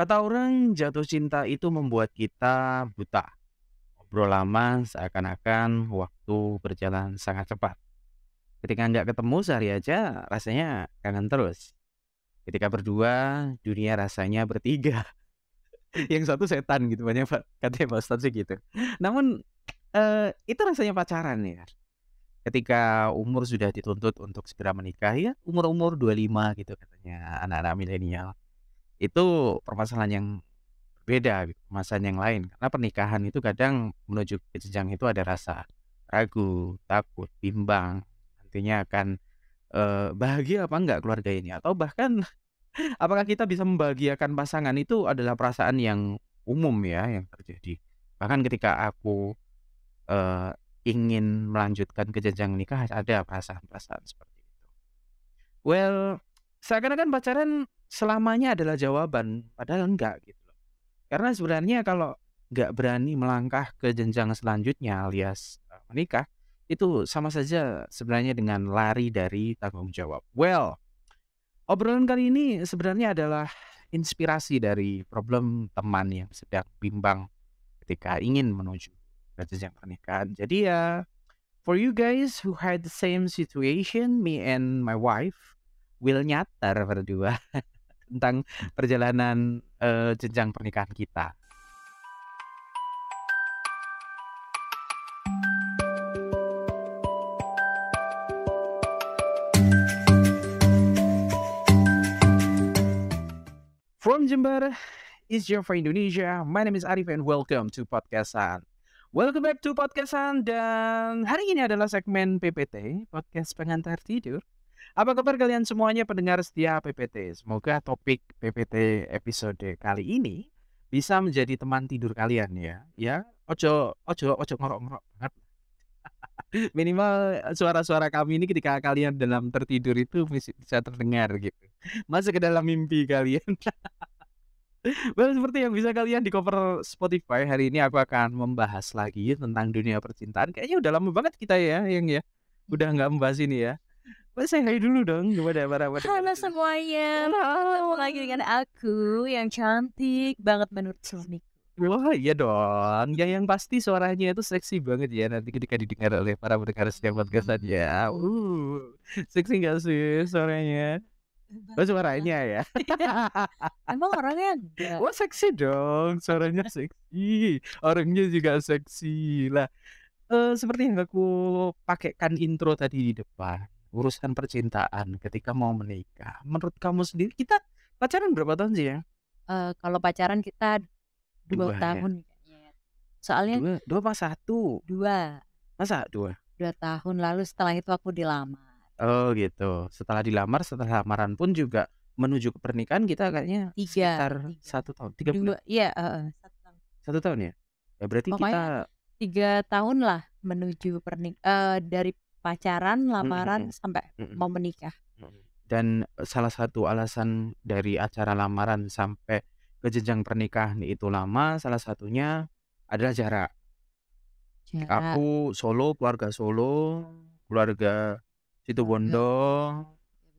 Kata orang jatuh cinta itu membuat kita buta. Ngobrol lama seakan-akan waktu berjalan sangat cepat. Ketika nggak ketemu sehari aja rasanya kangen terus. Ketika berdua dunia rasanya bertiga. Yang satu setan gitu banyak Pak katanya Pak Ustadz sih gitu. Namun eh, itu rasanya pacaran ya. Ketika umur sudah dituntut untuk segera menikah ya umur-umur 25 gitu katanya anak-anak milenial itu permasalahan yang beda gitu, permasalahan yang lain. Karena pernikahan itu kadang menuju ke jenjang itu ada rasa ragu, takut, bimbang. Nantinya akan eh, bahagia apa enggak keluarga ini atau bahkan apakah kita bisa membahagiakan pasangan itu adalah perasaan yang umum ya yang terjadi. Bahkan ketika aku eh, ingin melanjutkan ke jenjang nikah ada perasaan-perasaan seperti itu. Well, seakan-akan pacaran selamanya adalah jawaban, padahal enggak gitu loh. Karena sebenarnya kalau nggak berani melangkah ke jenjang selanjutnya alias eh, menikah, itu sama saja sebenarnya dengan lari dari tanggung jawab. Well, obrolan kali ini sebenarnya adalah inspirasi dari problem teman yang sedang bimbang ketika ingin menuju ke jenjang pernikahan. Jadi ya, for you guys who had the same situation, me and my wife will nyatar berdua tentang perjalanan eh, jenjang pernikahan kita. From Jember, is your for Indonesia. My name is Arif and welcome to Podcastan. Welcome back to Podcastan dan hari ini adalah segmen PPT, Podcast Pengantar Tidur. Apa kabar kalian semuanya pendengar setia PPT? Semoga topik PPT episode kali ini bisa menjadi teman tidur kalian ya. Ya, ojo ojo ojo ngorok-ngorok banget. Minimal suara-suara kami ini ketika kalian dalam tertidur itu bisa terdengar gitu. Masuk ke dalam mimpi kalian. Well, seperti yang bisa kalian di cover Spotify hari ini aku akan membahas lagi tentang dunia percintaan. Kayaknya udah lama banget kita ya, yang ya. Udah nggak membahas ini ya. Saya hai dulu dong kepada para para Halo semuanya, ketemu lagi dengan aku yang cantik banget menurut suamiku. Wah iya dong, ya yang pasti suaranya itu seksi banget ya nanti ketika didengar oleh para pendengar setiap podcastan ya. Uh, seksi gak sih suaranya? Oh suaranya ya. Emang orangnya enggak? Wah seksi dong, suaranya seksi, orangnya juga seksi lah. Eh, seperti yang aku pakaikan intro tadi di depan, urusan percintaan ketika mau menikah. Menurut kamu sendiri kita pacaran berapa tahun sih ya? Eh, kalau pacaran kita Dua dua ya? tahun kayaknya. Soalnya Dua, dua apa satu? dua, Masa dua? dua tahun lalu setelah itu aku dilamar. Oh gitu. Setelah dilamar, setelah lamaran pun juga menuju ke pernikahan kita kayaknya Tiga, sekitar tiga. satu tahun, tiga bulan, Dua, iya, eh, eh, satu tahun. satu tahun ya. Ya berarti kita Pokoknya tiga tahun lah menuju pernik eh, dari pacaran, lamaran sampai Mm-mm. mau menikah. dan salah satu alasan dari acara lamaran sampai ke jenjang pernikahan itu lama, salah satunya adalah jarak. Jarak. Aku Solo, keluarga Solo, keluarga situ Bondo,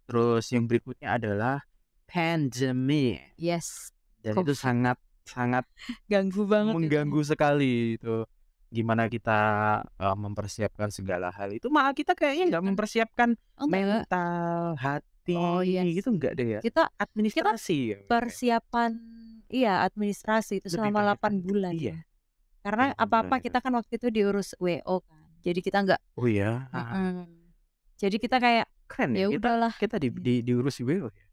terus yang berikutnya adalah pandemi Yes, dan Kok- itu sangat sangat ganggu banget. itu. mengganggu sekali itu gimana kita eh, mempersiapkan segala hal itu malah kita kayaknya nggak mempersiapkan Oh, mental hati Oh, yes. gitu enggak deh ya Kita administrasi ya, persiapan iya administrasi itu Lebih selama banyak 8 kan? bulan. iya Karena Delapan apa-apa ya. kita kan waktu itu diurus WO kan. Jadi kita nggak oh iya Ah, Mm-mm. Jadi kita kayak keren ya ya kita udahlah kita di, di diurus di WO ya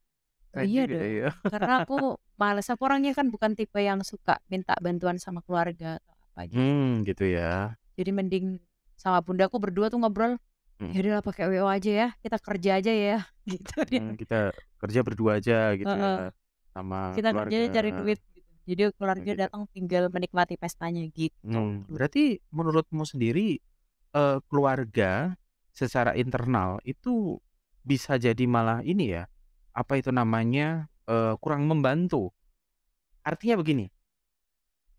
Keren Iya ya. karena aku males aku orangnya kan bukan tipe yang suka minta bantuan sama keluarga atau gitu. hmm gitu ya Jadi mending sama bundaku berdua tuh ngobrol Hmm. ya udahlah pakai WO aja ya. Kita kerja aja ya gitu dia. Hmm, kita kerja berdua aja gitu Heeh. ya sama Kita kerjanya keluarga. cari duit gitu. Jadi keluarga Gitu. datang tinggal menikmati pestanya gitu. Hmm, berarti menurutmu sendiri eh, keluarga secara internal itu bisa jadi malah ini ya apa itu namanya eh, kurang membantu artinya begini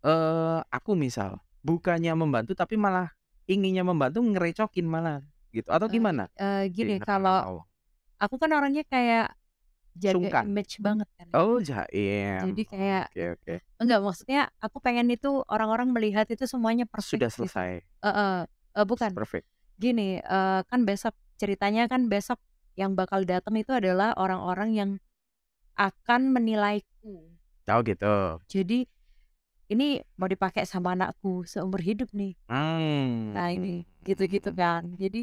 eh aku misal bukannya membantu tapi malah inginnya membantu ngerecokin malah gitu atau Eh, gimana eh, gini kalau internal? aku kan orangnya kayak jaga Sungkan? image banget kan. Oh, jaim. Jadi kayak Oke oke. enggak maksudnya aku pengen itu orang-orang melihat itu semuanya perfect Sudah gitu. selesai. Heeh, eee, bukan. Perfect. Gini, eee, kan besok ceritanya kan besok yang bakal datang itu adalah orang-orang yang akan menilaiku. Oh, gitu. Jadi ini mau dipakai sama anakku seumur hidup nih. Mmm. Nah ini, gitu-gitu kan. Jadi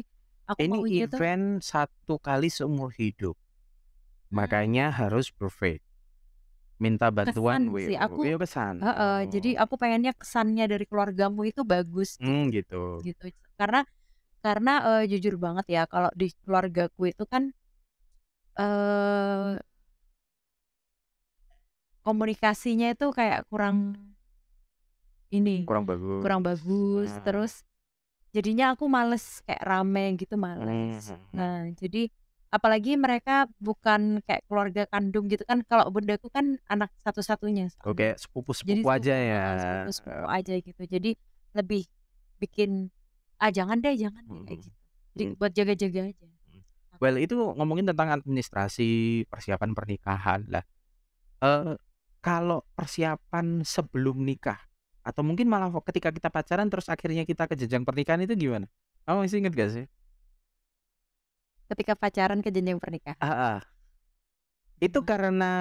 aku Ini tuh event 1 kali seumur hidup. Hmm. Makanya harus perfect. Minta bantuan kesan sih aku iya heeh, jadi Oh. aku pengennya kesannya dari keluargamu itu bagus Mmm, gitu. gitu. Gitu. Karena karena, eee, jujur banget ya kalau di keluargaku itu kan eee komunikasinya itu kayak kurang ini, Kurang bagus. kurang bagus, Nah. terus jadinya aku males kayak rame gitu males. Mhm. Nah, jadi apalagi mereka bukan kayak keluarga kandung gitu kan, kalau bundaku kan anak satu-satunya Oh, soalnya. kayak Jadi sepupu-sepupu sepupu aja ya. heeh, sepupu-sepupu Heeh. aja gitu. Jadi lebih bikin, "Ah, jangan deh jangan deh," kayak Mhm. gitu. Jadi Mmm. buat jaga-jaga aja. Well, itu ngomongin tentang administrasi persiapan pernikahan. Lah, eee, kalau persiapan sebelum nikah atau mungkin malah ketika kita pacaran terus akhirnya kita ke jenjang pernikahan itu gimana? Kamu masih inget gak sih? Ketika pacaran ke jenjang pernikahan. Heeh. Itu Gimana? karena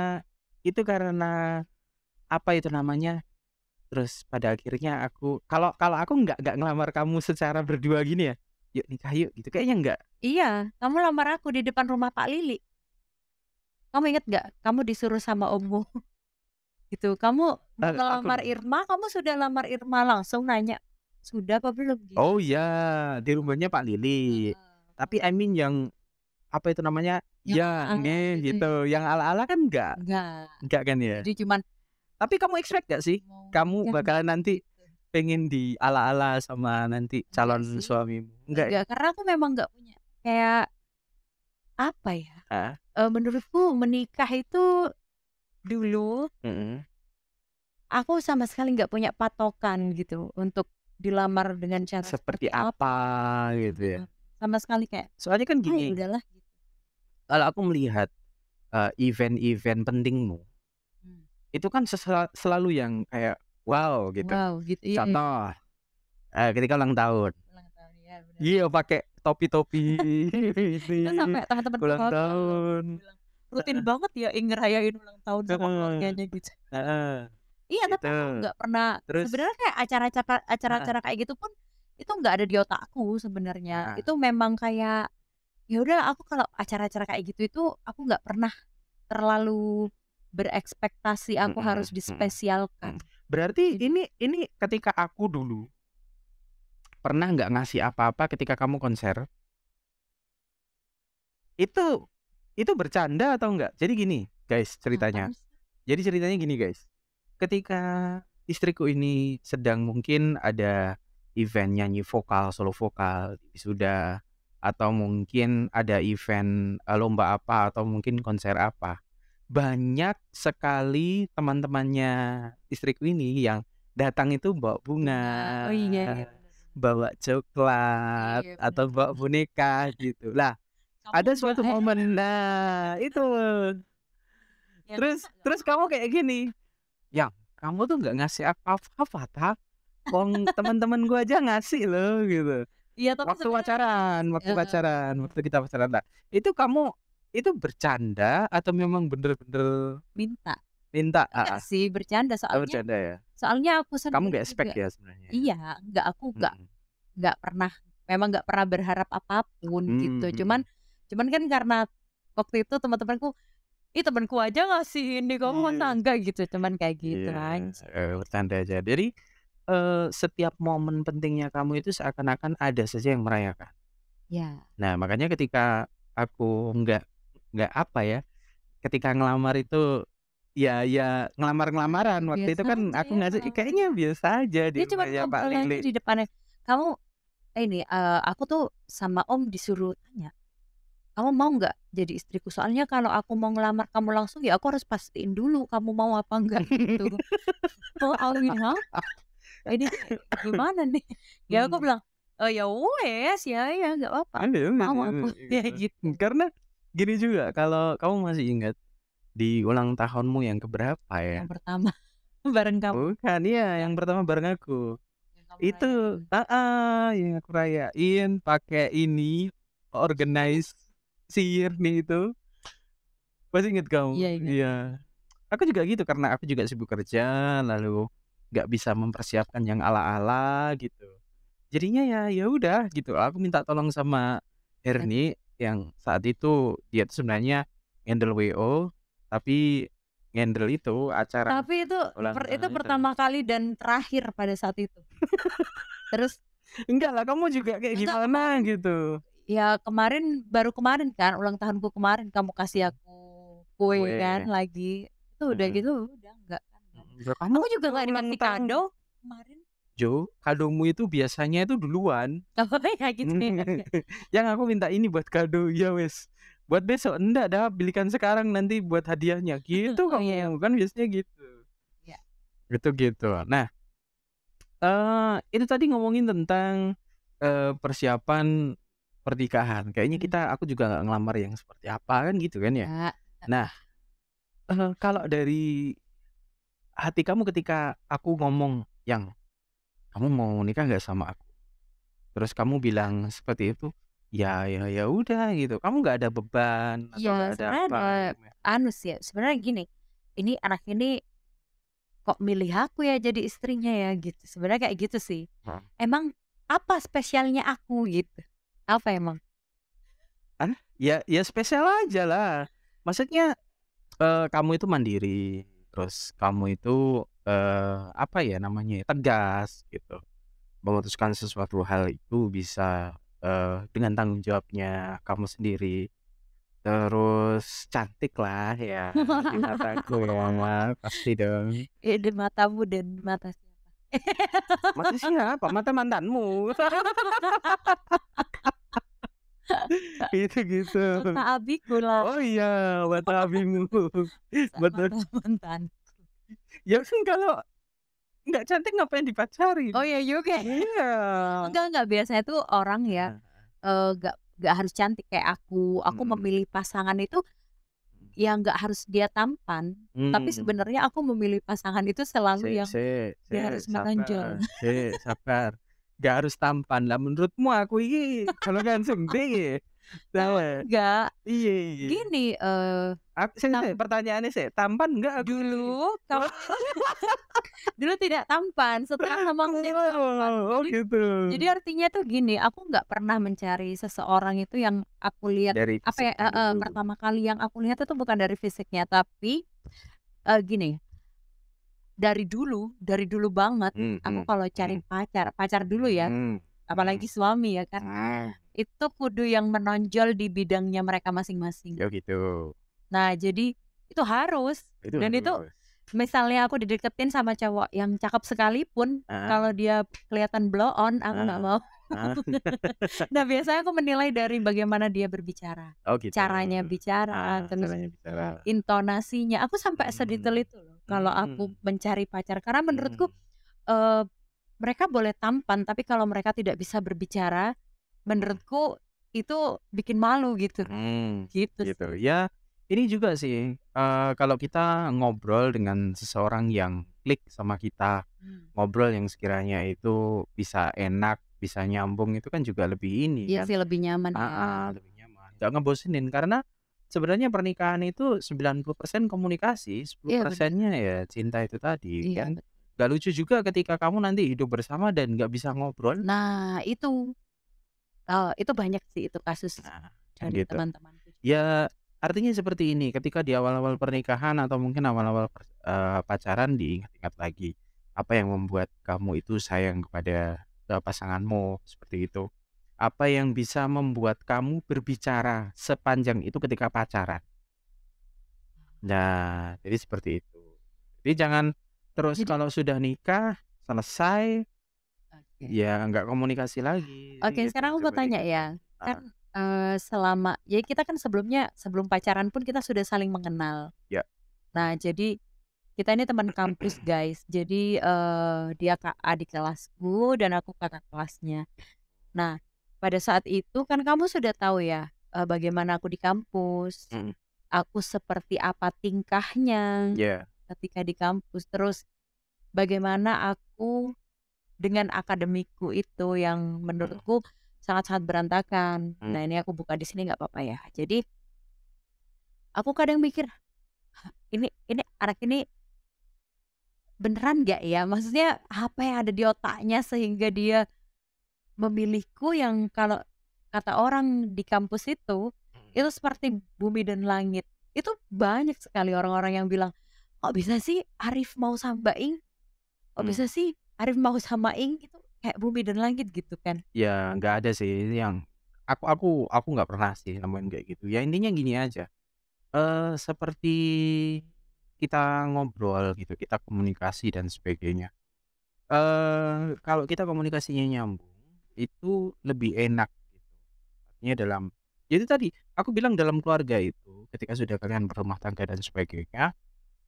itu karena apa itu namanya, terus pada akhirnya aku kalau kalau aku nggak nggak ngelamar kamu secara berdua gini ya, "Yuk nikah yuk," gitu, kayaknya enggak. Iya, kamu lamar aku di depan rumah Pak Lili. Kamu inget nggak? Kamu disuruh sama ommu. Gitu, kamu aku ngelamar. Irma, kamu sudah lamar Irma langsung nanya, "Sudah apa belum?" Gitu. Oh iya, di rumahnya Pak Lili. Heeh. Tapi I mean yang apa itu namanya, Yang ya ala-ala nggih gitu gitu, ya. yang ala-ala kan enggak. Enggak. Enggak kan ya? Jadi cuman Tapi kamu expect gak sih, mau kamu bakalan nanti gitu. pengen di ala-ala sama nanti Enggak calon sih. suamimu? Enggak ya? Enggak, karena aku memang nggak punya kayak apa ya? Eee, menurutku menikah itu dulu Mhm. aku sama sekali nggak punya patokan gitu untuk dilamar dengan cara Seperti seperti apa. apa gitu ya. Sama sekali kayak, Soalnya kan "Ah, ya gini udahlah," gitu. kalau aku melihat, eee, event-event pentingmu, Mmm. itu kan sesela selalu yang kayak wow gitu. Wow, gitu, iya iya. Contoh, eee, ketika ulang tahun. Ulang tahun, iya bener. Iya, pakai topi-topi Terus sampai ini, teman-temanku ulang tahun. bilang, "Rutin banget ya ngerayain ulang tahun sama keluarganya," gitu. Iya, tapi Gitu. aku nggak pernah sebenarnya kayak acara-acara acara-acara kayak gitu pun itu nggak ada di otakku sebenarnya. Itu memang kayak ya udah aku kalau acara-acara kayak gitu itu aku nggak pernah terlalu berekspektasi aku Mhm harus mhm. dispesialkan. Mhm. Berarti Jadi ini ini ketika aku dulu pernah nggak ngasih apa-apa ketika kamu konser? Itu itu bercanda atau enggak? Jadi gini, guys, ceritanya. Jadi ceritanya gini, guys. Ketika istriku ini sedang mungkin ada event nyanyi vokal, solo vokal, wisuda, atau mungkin ada event, eee, lomba apa atau mungkin konser apa. Banyak sekali teman-temannya istriku ini yang datang itu bawa bunga. Oh iya iya, bawa coklat, Iya, atau bawa boneka gitu. Lah, ada enggak suatu eh momen nah itu. Ya Terus masa nggak terus kamu kayak gini, "Yang, kamu tuh nggak ngasih apa-apa ta? Wong teman-teman gua aja ngasih loh," gitu. Iya, tapi Waktu sebenarnya pacaran waktu heeh. pacaran, waktu kita pacaran. Nah, itu kamu itu bercanda atau memang bener-bener Minta. minta? Enggak Heeh. sih, bercanda Oh, soalnya bercanda ya? soalnya aku Kamu sendiri nggak expect juga ya sebenarnya? iya, enggak aku enggak nggak pernah memang nggak pernah berharap apa pun gitu. Mmm, Cuman mhm. Cuman kan karena waktu itu teman-temanku, "Ih, temanku aja ngasih ini, kamu masa Iya. enggak?" Gitu, cuman kayak gitu Iya, aja. eee, bercanda aja. Jadi, eee, setiap momen pentingnya kamu itu seakan-akan ada saja yang merayakan. Ya. Nah, makanya ketika aku nggak nggak apa ya, ketika ngelamar itu ya ya ngelamar-ngelamaran. Waktu itu Biasa kan aja aku ya, ngasih heeh. kayaknya biasa aja di Dia cuman rumahnya Pak Lili. di depannya, "Kamu" ini, eee, aku tuh sama Om disuruh tanya, "Kamu mau nggak jadi istriku? Soalnya kalau aku mau ngelamar kamu langsung ya aku harus pastiin dulu kamu mau apa enggak," gitu. Oh, aku gini, "Hah? Ini gimana nih?" Ya aku Mmm. bilang, "Oh, ya wes, ya ya, nggak apa-apa, mau aku." Ya gitu. gitu. Karena gini juga, kalau kamu masih ingat, Di ulang tahunmu yang keberapa ya? Yang pertama bareng kamu. Bukan, iya yang pertama bareng aku. Yang Itu rayain. heeh, yang aku rayain pakai ini, organize sihirnya itu. Masih inget kamu? Iya, ingat. Iya. Aku juga gitu karena aku juga sibuk kerja, lalu nggak bisa mempersiapkan yang ala-ala gitu. Jadinya ya ya udah gitu. Aku minta tolong sama Herni yang saat itu dia tuh sebenarnya handle WO tapi handle itu acara Tapi itu per, itu itu. pertama kali dan terakhir pada saat itu. Terus Enggak lah, kamu juga kayak Enggak, gimana gitu. Ya kemarin baru kemarin kan ulang tahunku kemarin kamu kasih aku kue Kue. kan lagi. Itu udah Mm-mm. gitu udah enggak kan. Bro, kamu Aku juga nggak dikasih kado kemarin. Jo, kadomu itu biasanya itu duluan. Oh ya gitu ya. yang aku minta ini buat kado, ya wes. Buat besok enggak dah, belikan sekarang nanti buat hadiahnya. Gitu Oh, iya. kamu, kan biasanya gitu. Iya. Gitu gitu. Nah, eh itu tadi ngomongin tentang eh, persiapan pernikahan. Kayaknya Hmm. kita aku juga nggak ngelamar yang seperti apa kan gitu kan ya. Ya, Nah, eh, kalau dari hati kamu ketika aku ngomong yang kamu mau nikah nggak sama aku, terus kamu bilang seperti itu, ya ya ya udah gitu. Kamu nggak ada beban atau Ya, nggak ada sebenarnya apa? ada- gitu ya? anu sih ya. Sebenarnya gini, ini anak ini kok milih aku ya jadi istrinya ya gitu. Sebenarnya kayak gitu sih. Hmm. Emang apa spesialnya aku gitu? Apa emang? Ya ya spesial aja lah. Maksudnya eh, kamu itu mandiri, terus kamu itu eh, apa ya namanya ya, tegas gitu. Memutuskan sesuatu hal itu bisa eh, dengan tanggung jawabnya kamu sendiri. Terus cantik lah ya di mataku ya pasti dong. Eh, di matamu dan mata siapa? Mata siapa? Mata mantanmu. gitu gitu. Mata abiku lah. Oh iya, mata abimu. Betul. Mantan. Ya kan kalau nggak cantik ngapain dipacari? Oh ya juga. Iya. Enggak enggak biasanya tuh orang ya eh, enggak enggak harus cantik kayak aku. Aku Mm. memilih pasangan itu ya enggak harus dia tampan, tapi Hmm. sebenarnya aku memilih pasangan itu selalu Si, yang si, dia si, harus sabar. menonjol. Si, sabar. Gak harus tampan lah menurutmu aku ini kalau langsung deh. Tahu? enggak Iya. gini eh Aku sih tam- pertanyaannya sih tampan enggak aku? dulu kamu dulu tidak tampan setelah sama jadi tampan. Oh, gitu. Jadi artinya tuh gini, aku nggak pernah mencari seseorang itu yang aku lihat dari apa ya eh, dulu. pertama kali yang aku lihat itu bukan dari fisiknya tapi eh, gini dari dulu dari dulu banget Hmm, aku hmm, kalau cari pacar pacar dulu ya hmm, apalagi suami ya kan hmm. itu kudu yang menonjol di bidangnya mereka masing-masing Ya gitu. nah jadi itu harus Itu Dan itu harus. misalnya aku dideketin sama cowok yang cakep sekalipun Ah, kalau dia kelihatan blow on aku nggak Ah. mau ah. nah biasanya aku menilai dari bagaimana dia berbicara Oh gitu. caranya bicara Ah, terus caranya bicara. intonasinya aku sampai sedetail Hmm. itu loh kalau aku Hmm. mencari pacar karena menurutku Hmm. eh, mereka boleh tampan tapi kalau mereka tidak bisa berbicara menurutku itu bikin malu gitu Hmm, gitu, gitu. sih. Ya, ini juga sih eh, kalau kita ngobrol dengan seseorang yang klik sama kita, Hmm. ngobrol yang sekiranya itu bisa enak, bisa nyambung itu kan juga lebih ini Iya kan. sih lebih nyaman Ah, ya. ah, lebih nyaman. Gak ngebosenin karena sebenarnya pernikahan itu 90% komunikasi, 10 Iya benar. persennya ya cinta itu tadi Iya. kan. Gak lucu juga ketika kamu nanti hidup bersama dan gak bisa ngobrol. Nah itu eh, itu banyak sih itu kasus Nah, dari gitu. teman-temanku. Ya, artinya seperti ini, ketika di awal-awal pernikahan atau mungkin awal-awal eh, pacaran diingat-ingat lagi apa yang membuat kamu itu sayang kepada pasanganmu seperti itu. Apa yang bisa membuat kamu berbicara sepanjang itu ketika pacaran. Nah, jadi seperti itu. Jadi jangan terus Jadi- kalau sudah nikah selesai Oke. ya nggak komunikasi lagi. Oke, gitu, sekarang aku mau tanya itu. ya. Ah, Kan eh, selama ya kita kan sebelumnya sebelum pacaran pun kita sudah saling mengenal. Ya. Nah, jadi kita ini teman kampus, guys. Jadi eh, dia kak adik kelasku dan aku kakak kelasnya. Nah, pada saat itu kan kamu sudah tahu ya eh, bagaimana aku di kampus. Mm. aku seperti apa tingkahnya Iya. ketika di kampus. Terus bagaimana aku dengan akademikku itu yang menurutku sangat-sangat berantakan. Hmm. Nah, ini aku buka di sini nggak apa-apa ya. Jadi aku kadang mikir "Hah, ini ini anak ini beneran nggak ya? Maksudnya apa yang ada di otaknya sehingga dia memilihku yang kalau kata orang di kampus itu itu seperti bumi dan langit. Itu banyak sekali orang-orang yang bilang, kok bisa sih Arif mau sama Ing? Kok Hmm. bisa sih Arif mau sama Ing? Itu kayak bumi dan langit gitu kan. Ya nggak ada sih yang aku aku aku nggak pernah sih nemuin kayak gitu. Ya intinya gini aja. Eh seperti kita ngobrol gitu, kita komunikasi dan sebagainya. Eh kalau kita komunikasinya nyambung itu lebih enak gitu. Artinya dalam jadi tadi aku bilang dalam keluarga itu ketika sudah kalian berumah tangga dan sebagainya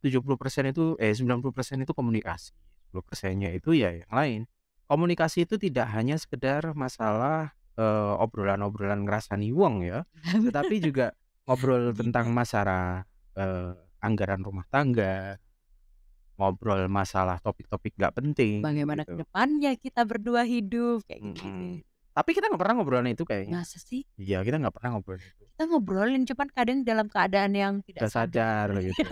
70% itu eh 90% itu komunikasi. 10%-nya itu ya yang lain. Komunikasi itu tidak hanya sekedar masalah eh, obrolan-obrolan ngerasani wong ya, tetapi juga ngobrol tentang masalah eh, anggaran rumah tangga, ngobrol masalah topik-topik gak penting Bagaimana gitu. ke depannya kita berdua hidup kayak gitu. Mm-mm. Tapi kita nggak pernah ngobrolin itu kayaknya. Masa sih Iya, kita nggak pernah ngobrolin itu. kita ngobrolin cuman kadang dalam keadaan yang tidak Udah sadar gitu.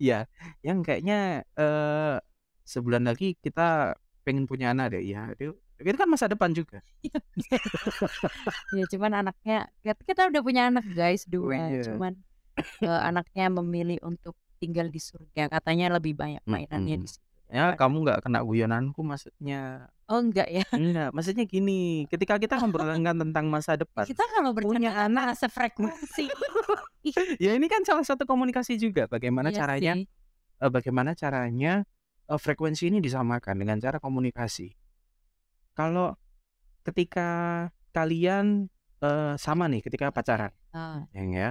Iya, yang kayaknya eh sebulan lagi kita pengen punya anak deh. Ya, itu itu kan masa depan juga. ya cuman anaknya kita, udah punya anak guys dua Iya. cuman eh, anaknya memilih untuk tinggal di surga katanya lebih banyak mainannya di Mm-mm. situ Ya, kamu nggak kena guyonanku maksudnya. oh enggak ya Enggak, maksudnya gini, ketika kita ngobrolkan tentang masa depan, kita kalau punya anak sefrekuensi ya ini kan salah satu komunikasi juga bagaimana Iya caranya sih. eh, bagaimana caranya eh, frekuensi ini disamakan dengan cara komunikasi. Kalau ketika kalian eh, sama nih ketika pacaran, yang ya,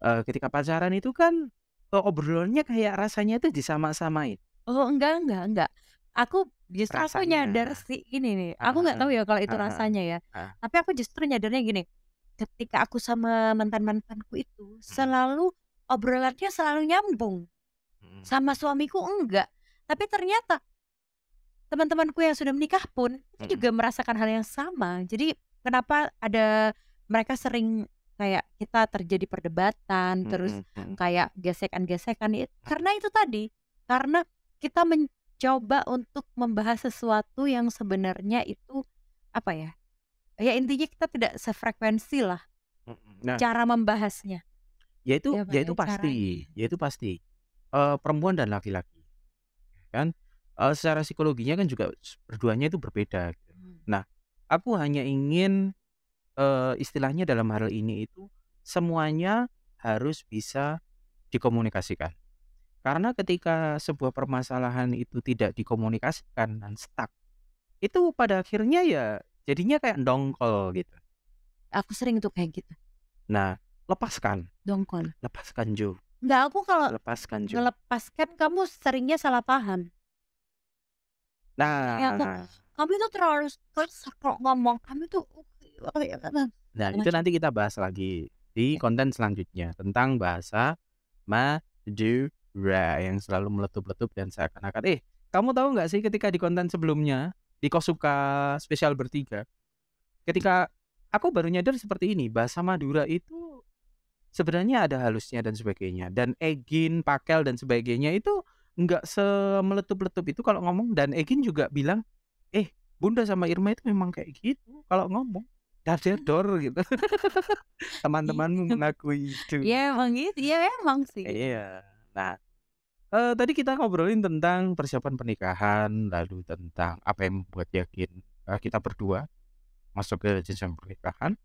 eh, ketika pacaran itu kan obrolannya kayak rasanya itu disama-samain. oh enggak enggak enggak aku justru aku Rasanya. nyadar sih ini nih aku nggak tahu ya kalau itu rasanya ya tapi aku justru nyadarnya gini ketika aku sama mantan mantanku itu Hmm. selalu obrolannya selalu nyambung Mm. sama suamiku enggak tapi ternyata teman-temanku yang sudah menikah pun itu Mm-mm. juga merasakan hal yang sama jadi kenapa ada mereka sering kayak kita terjadi perdebatan terus Mm, mm, mm. kayak gesekan-gesekan itu karena itu tadi karena kita mencoba untuk membahas sesuatu yang sebenarnya itu apa ya ya intinya kita tidak sefrekuensi lah. Nah, cara membahasnya ya itu Ya, ya ya, pasti, ya itu pasti. Eh, perempuan dan laki-laki, kan? Eh, secara psikologinya kan juga berduanya itu berbeda. gitu. Nah, aku hanya ingin eh, istilahnya dalam hal ini itu semuanya harus bisa dikomunikasikan. Karena ketika sebuah permasalahan itu tidak dikomunikasikan dan stuck, itu pada akhirnya ya jadinya kayak dongkol gitu. aku sering tuh kayak gitu Nah, lepaskan, dongkol lepaskan Jo, Enggak, aku kalau lepaskan Jo. ngelepaskan kamu seringnya salah paham Nah, Ya, kamu itu terlalu terus kok ngomong kamu tuh nah itu nanti kita bahas lagi di konten selanjutnya tentang bahasa Madura yang selalu meletup-letup dan seakan-akan eh kamu tahu nggak sih ketika di konten sebelumnya di Kosuka spesial bertiga ketika aku baru nyadar seperti ini bahasa Madura itu sebenarnya ada halusnya dan sebagainya dan Egin, Pakel dan sebagainya itu nggak semeletup-letup itu kalau ngomong dan Egin juga bilang eh Bunda sama Irma itu memang kayak gitu kalau ngomong dadedor gitu. Teman-temanmu mengakui itu. Ya emang gitu. Ya emang sih. Iya. Nah eh, tadi kita ngobrolin tentang persiapan pernikahan lalu tentang apa yang membuat yakin eh, kita berdua masuk ke jenjang pernikahan.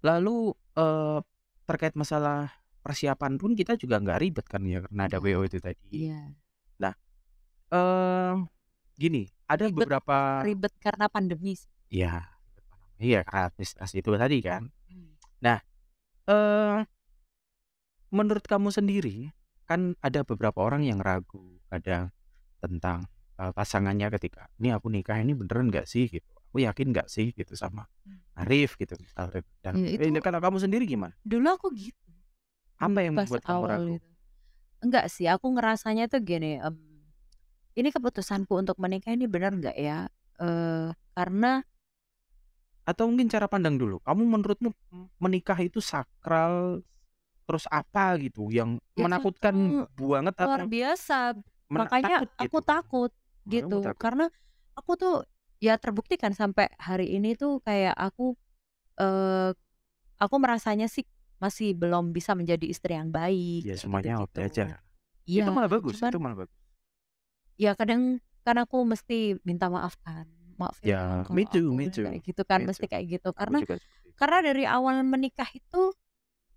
Lalu eh, terkait masalah persiapan pun kita juga nggak ribet kan ya karena ada WO itu tadi. Iya. Eh gini ada Ribet. beberapa ribet karena pandemi. Iya, iya karena administrasi itu tadi kan. Hmm. Eh, menurut kamu sendiri kan ada beberapa orang yang ragu kadang tentang eh, pasangannya ketika ini aku nikah ini beneran nggak sih gitu. aku yakin nggak sih gitu sama Arif gitu misalnya. Dan Ya, ini itu kalau kamu sendiri gimana? dulu aku gitu. Apa yang Pas membuat kamu ragu? itu. Enggak sih, aku ngerasanya tuh gini, mmm, ini keputusanku untuk menikah ini benar nggak ya? Eee, karena Atau mungkin cara pandang dulu, kamu menurutmu menikah itu sakral, terus apa gitu yang Ya menakutkan itu banget luar atau biasa. Makanya takut aku gitu? takut gitu. takut. Karena aku tuh ya terbukti kan sampai hari ini tuh kayak aku, eee, aku merasanya sih masih belum bisa menjadi istri yang baik, Ya semuanya oke gitu-gitu. aja. Iya, Itu malah bagus, cuman itu malah bagus. ya kadang kan aku mesti minta maaf kan, "Maaf ya Ya, me too aku me ini," too kayak gitu kan, me mesti too. kayak gitu. Karena karena dari awal menikah itu,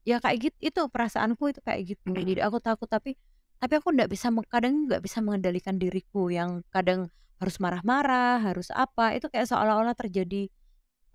ya kayak git itu perasaanku itu kayak gitu. Jadi aku takut tapi tapi aku nggak bisa kadang nggak bisa mengendalikan diriku yang kadang harus marah-marah, harus apa, itu kayak seolah-olah terjadi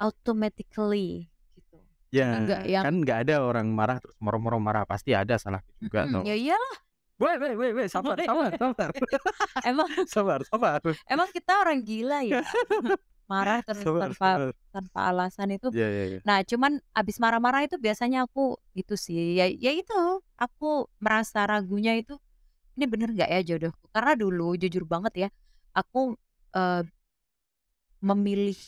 automatically gitu. Ya, yang kan nggak ada orang marah terus moro-moro marah, pasti ada salahnya juga Mhm, toh. ya iyalah. Weh weh weh weh, sabar sabar sabar. Emang Sabar sabar. emang kita orang gila ya? Marah terus Sabar tanpa sabar. tanpa alasan itu. Ya ya ya. Nah, cuman abis marah-marah itu biasanya aku itu sih, ya ya itu, aku merasa ragunya itu, ini bener nggak ya jodohku? Karena dulu jujur banget ya, aku, eee memilih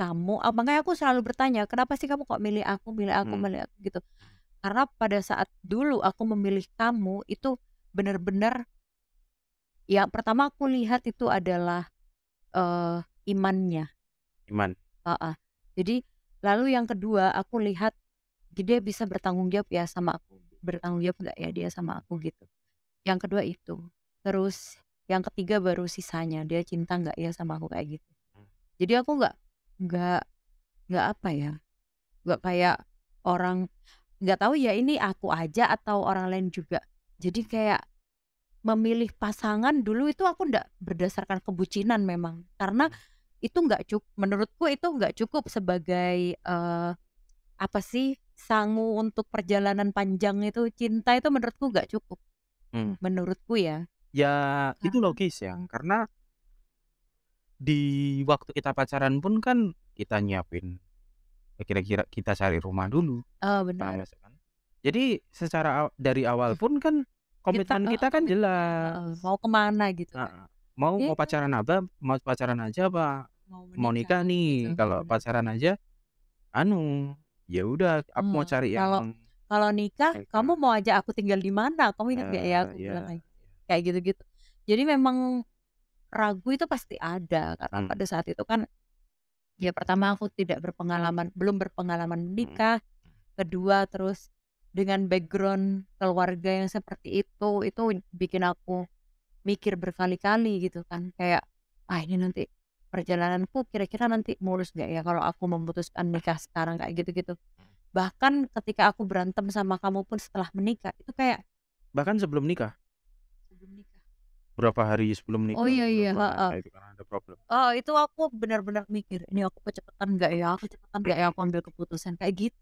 kamu eee, makanya aku selalu bertanya, "Kenapa sih kamu kok milih aku milih aku Hmm. milih aku?" Gitu. Karena pada saat dulu aku memilih kamu, itu bener-bener yang pertama aku lihat itu adalah, eee, imannya. Iman. Heeh. Jadi lalu yang kedua aku lihat, dia bisa bertanggung jawab ya sama aku, bertanggung jawab nggak ya dia sama aku gitu. Yang kedua itu. Terus yang ketiga baru sisanya, dia cinta nggak ya sama aku kayak gitu. Jadi aku nggak nggak nggak apa ya, nggak kayak orang nggak tahu ya ini aku aja atau orang lain juga. Jadi kayak memilih pasangan dulu itu aku ndak berdasarkan kebucinan memang. Karena itu nggak cuk menurutku itu nggak cukup sebagai, eee, apa sih, sangu untuk perjalanan panjang itu, cinta itu menurutku nggak cukup. Mmm. Menurutku ya. Ya, itu Karena logis ya, karena di waktu kita pacaran pun kan kita nyiapin, ya kira-kira kita cari rumah dulu. Oh, benar. Kan? Jadi secara aw dari awal pun kan Kita komitmen heeh, kita kan jelas. mau ke mana gitu kan. Heeh. Mau Ya mau itu. pacaran apa mau pacaran aja apa Mau mau nikah gitu, nih? Kalau bener. pacaran aja, anu, ya udah aku mau Mmm, cari kalau yang kalau nikah, nikah. "Kamu mau ajak aku tinggal di mana? Kamu ingat nggak ya?" Eee, Aku iya bilang kayak iya. kayak gitu-gitu. Jadi memang ragu itu pasti ada, karena Mmm. pada saat itu kan, ya pertama aku tidak berpengalaman belum berpengalaman Mhm. menikah, kedua terus dengan background keluarga yang seperti itu, itu bikin aku mikir berkali-kali gitu kan, kayak, "Ah ini nanti perjalananku kira-kira nanti mulus nggak ya kalau aku memutuskan nikah sekarang?" Kayak gitu-gitu. Bahkan ketika aku berantem sama kamu pun setelah menikah, itu kayak Bahkan sebelum nikah? Sebelum nikah. Berapa hari sebelum nikah Oh iya iya, heeh. nah itu kan ada problem. Oh itu aku benar-benar mikir, "Ini aku kecepatan nggak ya kecepatan nggak ya aku ambil keputusan?" Kayak gitu.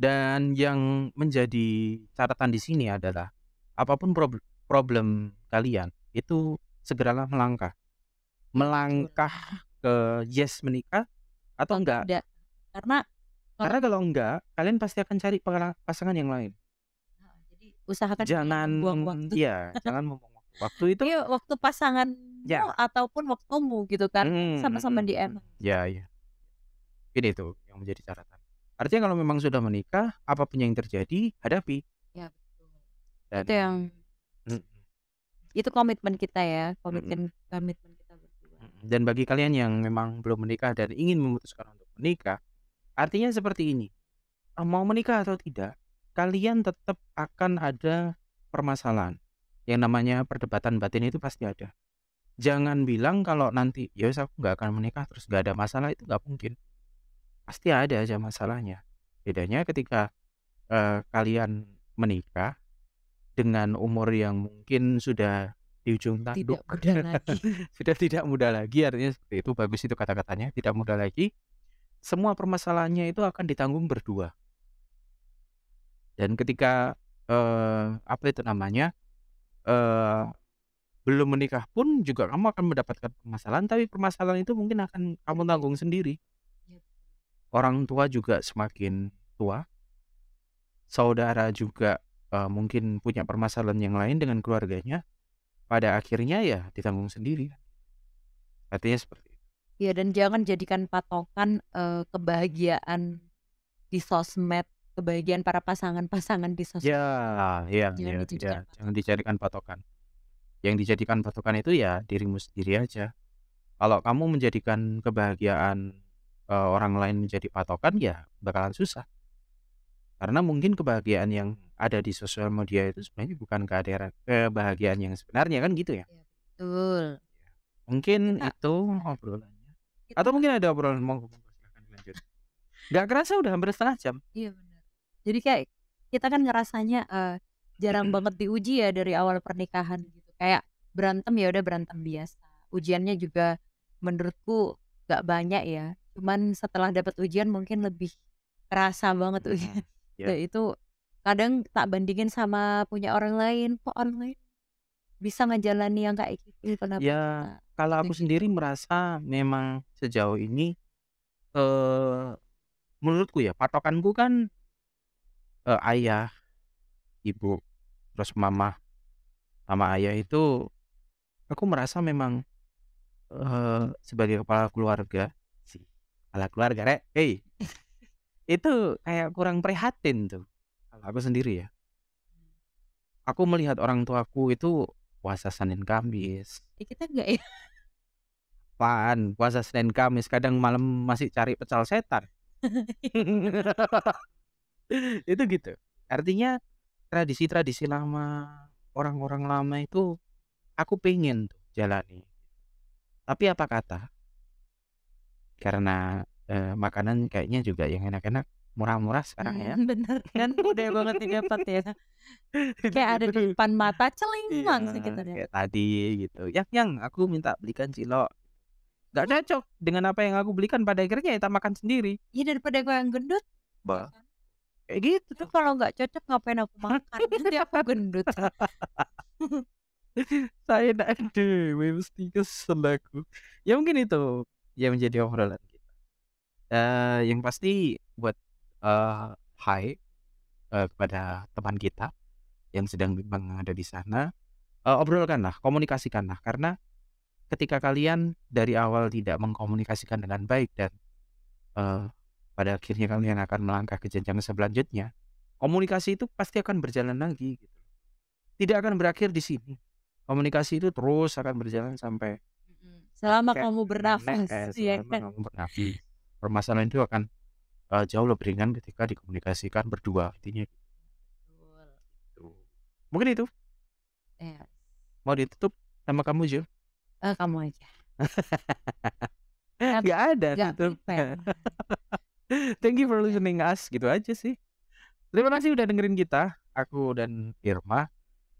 Dan yang menjadi catatan di sini adalah, apa pun prob problem kalian, itu segeralah melangkah. Melangkah ke yes menikah atau enggak. tidak. Karena Karena kalau enggak, kalian pasti akan cari pasangan yang lain. Jadi usahakan jangan membuang waktu. iya, jangan membuang waktu. Waktu itu Iya, waktu pasanganmu Ya. ataupun waktumu gitu kan, Mhm sama-sama mhm di mhm. eman. Ya ya. Ini tuh yang menjadi catatan. Artinya kalau memang sudah menikah, apa pun yang terjadi, hadapi. Ya betul. Dan Itu yang mhm. itu komitmen kita ya, Mhm. komitmen komitmen kita berdua. Mhm. Dan bagi kalian yang memang belum menikah dan ingin memutuskan untuk menikah, artinya seperti ini, eee, mau menikah atau tidak, kalian tetap akan ada permasalahan. Yang namanya perdebatan batin itu pasti ada. Jangan bilang kalau nanti, "Ya aku nggak akan menikah terus nggak ada masalah," itu nggak mungkin. Pasti ada aja masalahnya. Bedanya ketika, eee, kalian menikah dengan umur yang mungkin sudah di ujung tanduk, Tidak muda lagi. sudah tidak muda lagi, artinya seperti itu, bagus itu kata-katanya, tidak muda lagi. Semua permasalahannya itu akan ditanggung berdua. Dan ketika, eee, apa itu namanya, eee, belum menikah pun juga kamu akan mendapatkan permasalahan, tapi permasalahan itu mungkin akan kamu tanggung sendiri. Orang tua juga semakin tua. Saudara juga uh, mungkin punya permasalahan yang lain dengan keluarganya. Pada akhirnya ya ditanggung sendiri. Artinya seperti itu. Ya dan jangan jadikan patokan uh, kebahagiaan di sosmed, kebahagiaan para pasangan-pasangan di sosmed. Ya, ya, Jangan ya, dijadikan ya. Jangan dijadikan patokan. Yang dijadikan patokan itu ya dirimu sendiri aja. Kalau kamu menjadikan kebahagiaan uh, orang lain menjadi patokan ya bakalan susah. Karena mungkin kebahagiaan yang ada di sosial media itu sebenarnya bukan keadaan kebahagiaan yang sebenarnya kan gitu ya. Ya, betul. Mungkin Kita- itu obrolannya. Kita- Atau mungkin ada obrolan mau silahkan dilanjut. Gak kerasa udah hampir setengah jam. Iya benar. Jadi kayak kita kan ngerasanya eh, jarang banget diuji ya dari awal pernikahan gitu. Kayak berantem ya udah berantem biasa. Ujiannya juga menurutku gak banyak ya. Cuman setelah dapat ujian mungkin lebih kerasa banget ujian. Ya. Ya, itu kadang tak bandingin sama punya orang lain. Kok orang lain bisa ngejalani yang kayak gitu kenapa? Ya, kalau aku gitu? sendiri merasa memang sejauh ini eh menurutku ya patokanku kan eh, ayah, ibu, terus mama sama ayah itu aku merasa memang eh sebagai kepala keluarga kepala keluarga rek hey itu kayak kurang prihatin tuh kalau aku sendiri ya aku melihat orang tuaku itu puasa Senin Kamis Ya, kita enggak ya? Apaan? Puasa Senin Kamis kadang malam masih cari pecal setan. itu gitu. Artinya tradisi-tradisi lama orang-orang lama itu aku pengen tuh jalani. Tapi apa kata? Karena eh, makanan kayaknya juga yang enak-enak murah-murah sekarang ya. Hmm, bener kan udah banget didapat ya. Kayak ada di depan mata celing langsung Iya, gitu ya. kayak tadi gitu. Yang yang aku minta belikan cilok. Gak cocok dengan apa yang aku belikan pada akhirnya kita makan sendiri. Ya daripada gue yang gendut. Bah. Kayak gitu Itu kalau nggak cocok ngapain aku makan? Nanti aku gendut. saya nak dewe mesti kesel aku ya mungkin itu yang menjadi obrolan kita. Eh yang pasti buat eh hai eh, kepada teman kita yang sedang ada di sana eh, obrolkanlah komunikasikanlah. Karena ketika kalian dari awal tidak mengkomunikasikan dengan baik dan eh, pada akhirnya kalian akan melangkah ke jenjang selanjutnya komunikasi itu pasti akan berjalan lagi gitu. Tidak akan berakhir di sini. Komunikasi itu terus akan berjalan sampai Selama Kayak kamu bernafas, ya kan? kamu bernafas. Permasalahan itu akan eh, jauh lebih ringan ketika dikomunikasikan berdua intinya gitu. Mungkin itu Ya, mau ditutup sama kamu Jo? eh, kamu aja. Nggak- Gak ada Gak tutup. prepare. Thank you for listening us gitu aja sih. Terima kasih udah dengerin kita, aku dan Irma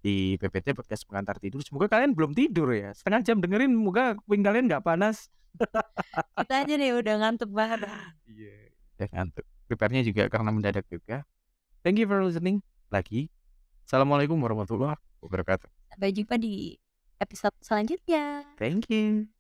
di PPT podcast pengantar tidur. Semoga kalian belum tidur ya. Setengah jam dengerin, semoga kuping kalian nggak panas. Kita aja nih udah ngantuk banget. Iya. Udah ngantuk. Prepare-nya juga karena mendadak juga. Thank you for listening lagi. Assalamualaikum warahmatullahi wabarakatuh. Sampai jumpa di episode selanjutnya. Thank you.